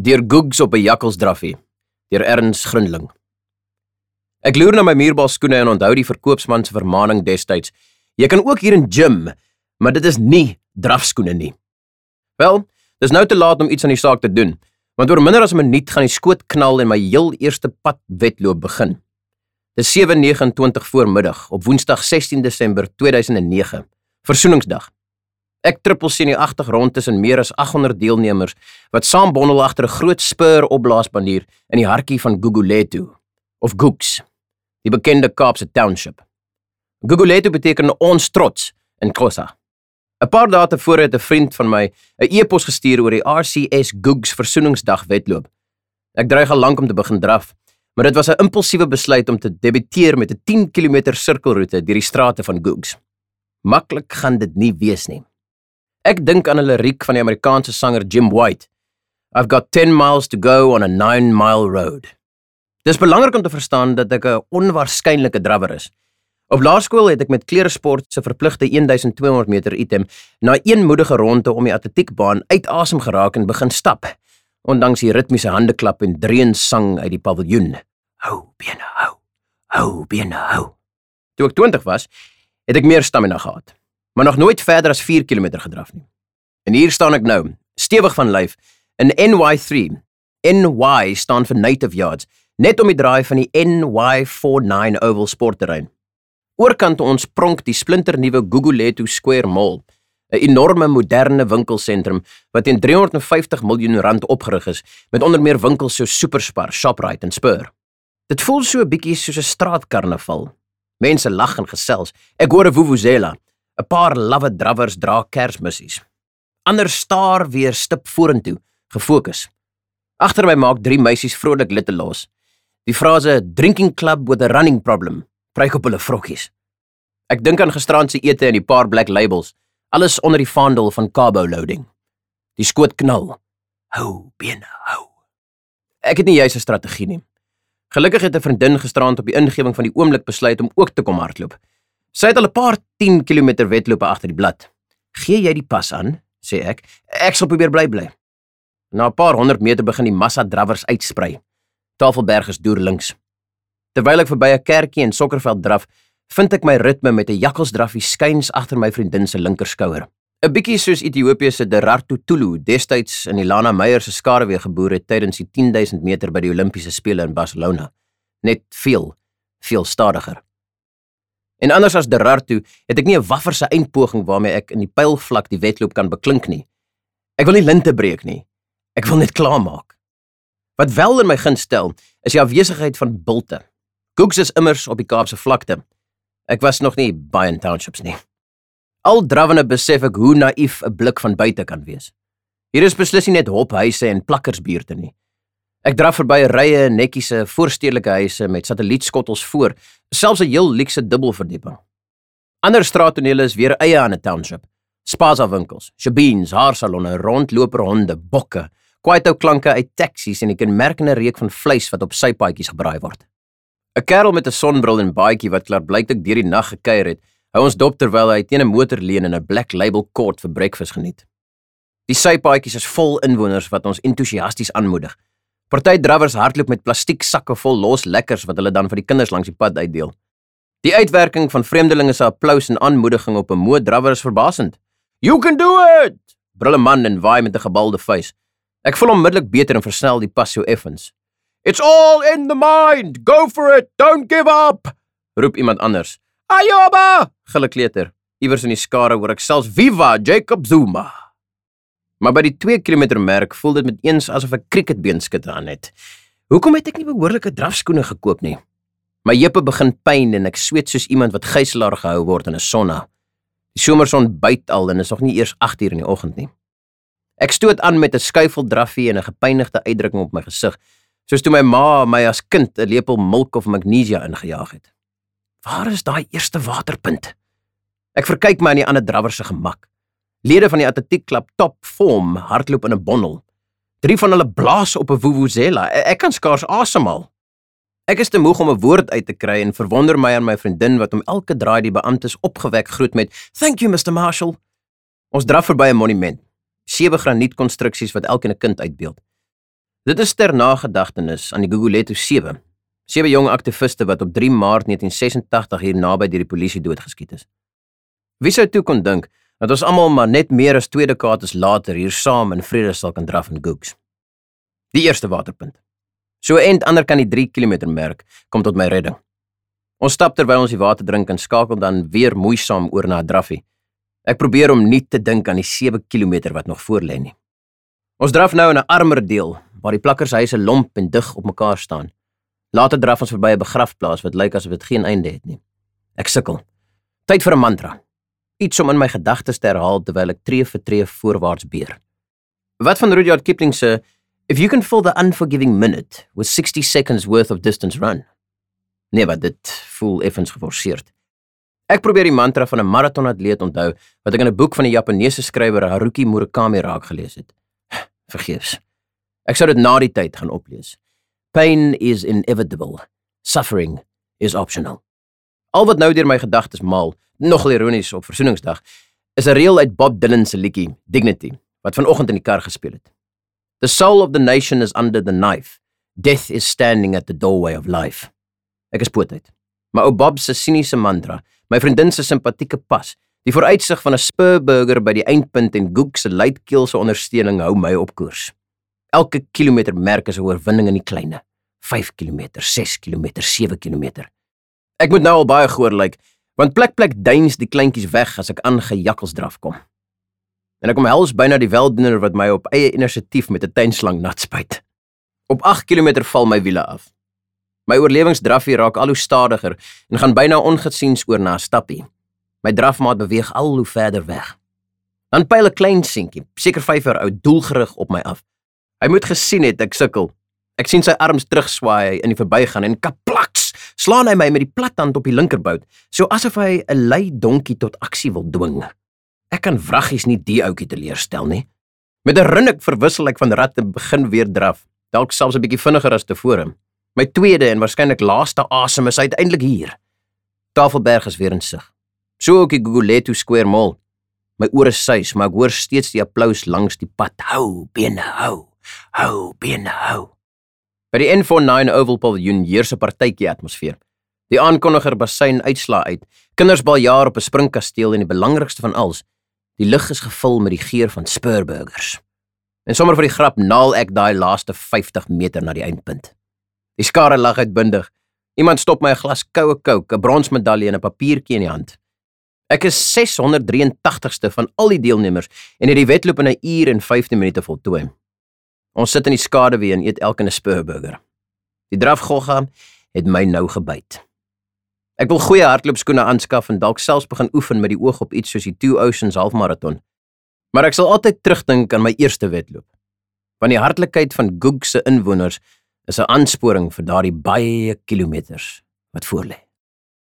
Deur Googs op 'n jakkalsdraffie deur Erns Grinling. Ek loer na my muurbal skoene en onthou die verkoopsman se vermaaning destyds. Jy kan ook hier in gym, maar dit is nie drafskoene nie. Wel, dis nou te laat om iets aan die saak te doen, want oor minder as 'n minuut gaan die skoot knal en my heel eerste pad wedloop begin. Dis 7:29 voormiddag op Woensdag 16 Desember 2009, Versoeningsdag. Ek trippel senuagtig rond tussen meer as 800 deelnemers wat saam bondel agter 'n groot spur opblaasbanier in die hartjie van Guguletu of Gooks, die bekende Kaapse township. Guguletu beteken ons trots in Xhosa. 'n Paar dae tevore het 'n vriend van my 'n e-pos gestuur oor die RCS Googs Versoeningsdag wedloop. Ek dreig al lank om te begin draf, maar dit was 'n impulsiewe besluit om te debuteer met 'n 10 km sirkelroete deur die strate van Googs. Maklik gaan dit nie wees nie. Ek dink aan 'n liriek van die Amerikaanse sanger Jim White. I've got 10 miles to go on a 9 mile road. Dis belangrik om te verstaan dat ek 'n onwaarskynlike drawer is. Op laerskool het ek met kleresport se verpligte 1200 meter item na een moedige ronde om die atletiekbaan uitasem geraak en begin stap, ondanks die ritmiese handeklap en dreunsang uit die paviljoen. Hou bene hou. Hou bene hou. Toe ek 20 was, het ek meer stamina gehad, maar nog nooit verder as 4 km gedraf nie. En hier staan ek nou, stewig van lyf, in NY3. NY staan vir native yards, net om die draai van die NY49 oval sportterrein. Oorkant ons pronk die splinternuwe Guguletu Square Mall, 'n enorme moderne winkelsentrum wat teen 350 miljoen rand opgerig is met onder meer winkels so Superspar, Shoprite en Spur. Dit voel so 'n bietjie soos 'n straatkarnaval. Mense lag en gesels. Ek hoor 'n vuvuzela. 'n Paar lawwe drawers dra kersmissies. Ander staar weer stip vorentoe, gefokus. Agter my maak drie meisies vrolik litte los. Die frase drinking club with a running problem pryk op hulle vrokkies. Ek dink aan gisterand se ete en die paar black labels, alles onder die vaandel van carbo loading. Die skoot knal. Hou bene hou. Ek het nie juis 'n strategie nie. Gelukkig het 'n vriendin gisterand op die ingewing van die oomblik besluit om ook te kom hardloop. Sy het al 'n paar 10 km wedlope agter die blad. "Gee jy die pas aan?" sê ek. "Ek sal probeer bly bly." Na 'n paar honderd meter begin die massa drawers uitsprei. Tafelberg is deur links. Terwyl ek verby 'n kerkie en sokkerveld draf, vind ek my ritme met 'n jakkalsdraffie skuins agter my vriendin se linkerskouer. 'n Bietjie soos Ethiopië se Derartu Tulu destyds in die Lana Meyer se skaduwee geboor het tydens die 10000 meter by die Olimpiese spele in Barcelona. Net veel, veel stadiger. En anders as Derartu, het ek nie 'n waffer se eindpoging waarmee ek in die pylvlak die wedloop kan beklink nie. Ek wil nie linte breek nie. Ek wil net klaarmaak. Wat wel in my gun stel, is die afwesigheid van bulte. Cooks is immers op die Kaapse vlakte. Ek was nog nie baie in townships nie. Al drawende besef ek hoe naïef 'n blik van buite kan wees. Hier is beslis nie net hophuise en plakkersbuurte nie. Ek draf verby rye netjiese voorstedelike huise met satellietskottels voor, selfs 'n heel luukse dubbelverdieping. Ander straattonele is weer eie aan 'n township. Spaza winkels, shebeens, haarsalonne, rondloperhonde, bokke, kwaaitou klanke uit taksies en 'n kenmerkende reuk van vleis wat op sypaadjies gebraai word. 'n Kerel met 'n sonbril en baadjie wat klaarblyklik deur die nag gekuier het, hou ons dop terwyl hy teen 'n motor leun en 'n Black Label kort vir breakfast geniet. Die sypaadjies is vol inwoners wat ons entoesiasties aanmoedig. Party drawers hardloop met plastiek sakke vol los lekkers wat hulle dan vir die kinders langs die pad uitdeel. Die uitwerking van vreemdelinge se applous en aanmoediging op 'n moe drawer is verbasend. "You can do it!" brul 'n man en waai met 'n gebalde vuis. Ek voel onmiddellik beter en versnel die pas so effens. It's all in the mind. Go for it. Don't give up. roep iemand anders. Ayoba! gil 'n kleuter. Iewers in die skare hoor ek selfs Viva Jacob Zuma. Maar by die 2 km merk voel dit met eens asof ek cricketbeenskitte aan het. Hoekom het ek nie behoorlike drafskoene gekoop nie? My heupe begin pyn en ek sweet soos iemand wat gijslaar gehou word in 'n sonna. Die somerson byt al en is nog nie eers 8uur in die oggend nie. Ek stoot aan met 'n skuifeldraffie en 'n gepynigde uitdrukking op my gesig soos toe my ma my as kind 'n lepel melk of magnesia ingejaag het. Waar is daai eerste waterpunt? Ek verkyk my aan die ander drawers se gemak. Lede van die atletiekklub Top Form hardloop in 'n bondel. Drie van hulle blaas op 'n vuvuzela. E-, ek kan skaars asemhaal. Ek is te moeg om 'n woord uit te kry en verwonder my aan my vriendin wat om elke draai die beamptes opgewek groet met "Thank you Mr Marshall." Ons draf verby 'n monument. Sewe granietkonstruksies wat elkeen 'n kind uitbeeld. Dit is ter nagedagtenis aan die Gugulethu 7. Sewe jong aktiviste wat op 3 Maart 1986 hier naby deur die polisie doodgeskiet is. Wie sou toe kon dink dat ons almal maar net meer as 2 dekades later hier saam in vrede sal kan draf in Gugs. Die eerste waterpunt. So end ander kan die 3 km merk kom tot my redding. Ons stap terwyl ons die water drink en skakel dan weer moeisaam oor na 'n draffie. Ek probeer om nie te dink aan die 7 km wat nog voor lê nie. Ons draf nou in 'n armer deel waar die plakkershuise lomp en dig op mekaar staan. Later draf ons verby 'n begrafplaas wat lyk asof dit geen einde het nie. Ek sukkel. Tyd vir 'n mantra. Iets om in my gedagtes te herhaal terwyl ek tree vir tree voorwaarts beer. Wat van Rudyard Kipling se If you can fill the unforgiving minute with 60 seconds worth of distance run. Nee, wat dit voel effens geforseerd. Ek probeer die mantra van 'n maratonatleet onthou wat ek in 'n boek van die Japannese skrywer Haruki Murakami raak gelees het. Vergeefs. Ek sou dit na die tyd gaan oplees. Pain is inevitable. Suffering is optional. Al wat nou deur my gedagtes maal, nogal ironies op Versoeningsdag, is 'n reël uit Bob Dylan se liedjie Dignity wat vanoggend in die kar gespeel het. The soul of the nation is under the knife. Death is standing at the doorway of life. Ek is pootheid. Maar ou Bob se siniese mantra, my vriendin se simpatieke pas, die vooruitsig van 'n spurburger by die eindpunt en Gook se luidkeelse ondersteuning hou my op koers. Elke kilometer merk is 'n oorwinning in die kleine. 5 km, 6 km, 7 km. Ek moet nou al baie gehoor lyk, want plek plek duins die kleintjies weg as ek aangejakkels draf kom. En ek omhels byna die weldoener wat my op eie inisiatief met 'n tuinslang nat spuit. Op 8 km val my wiele af. My oorlewingsdraffie raak al hoe stadiger en gaan byna ongesiens oor na 'n stappie. My drafmaat beweeg al hoe verder weg. Dan pyl 'n klein seentjie, seker 5 jaar oud, doelgerig op my af. Hy moet gesien het ek sukkel. Ek sien sy arms terugswaai in die verbygaan en kaplaks, slaan hy my met die plathand op die linkerbout, so asof hy 'n lei donkie tot aksie wil dwing. Ek kan vraggies nie die ouetjie teleurstel nie. Met 'n rinnik verwissel ek van rat en begin weer draf, dalk selfs 'n bietjie vinniger as tevore. My tweede en waarskynlik laaste asem is uiteindelik hier. Tafelberg is weer in sig. So ook die Gugulethu Square Mall. My ore suis, maar ek hoor steeds die applous langs die pad. Hou, bene hou. Hou, bene hou. By die N49 Oval Pavilion heers 'n partytjie atmosfeer. Die aankondiger basyn uitslaa uit. Kinders bal jaar op 'n springkasteel en die belangrikste van alles, die lug is gevul met die geur van spurburgers. En sommer vir die grap naal ek daai laaste 50 meter na die eindpunt. Die skare lag uitbundig. Iemand stop my 'n glas koue Coke, 'n bronsmedalje en 'n papiertjie in die hand. Ek is 683ste van al die deelnemers en het die wedloop in 'n uur en 15 minute voltooi. Ons sit in die skaduwee en eet elke 'n spurburger. Die drafgogga het my nou gebyt. Ek wil goeie hardloopskoene aanskaf en dalk selfs begin oefen met die oog op iets soos die Two Oceans halfmaraton. Maar ek sal altyd terugdink aan my eerste wedloop. Want die hartlikheid van Goog se inwoners is 'n aansporing vir daardie baie kilometers wat voorlê.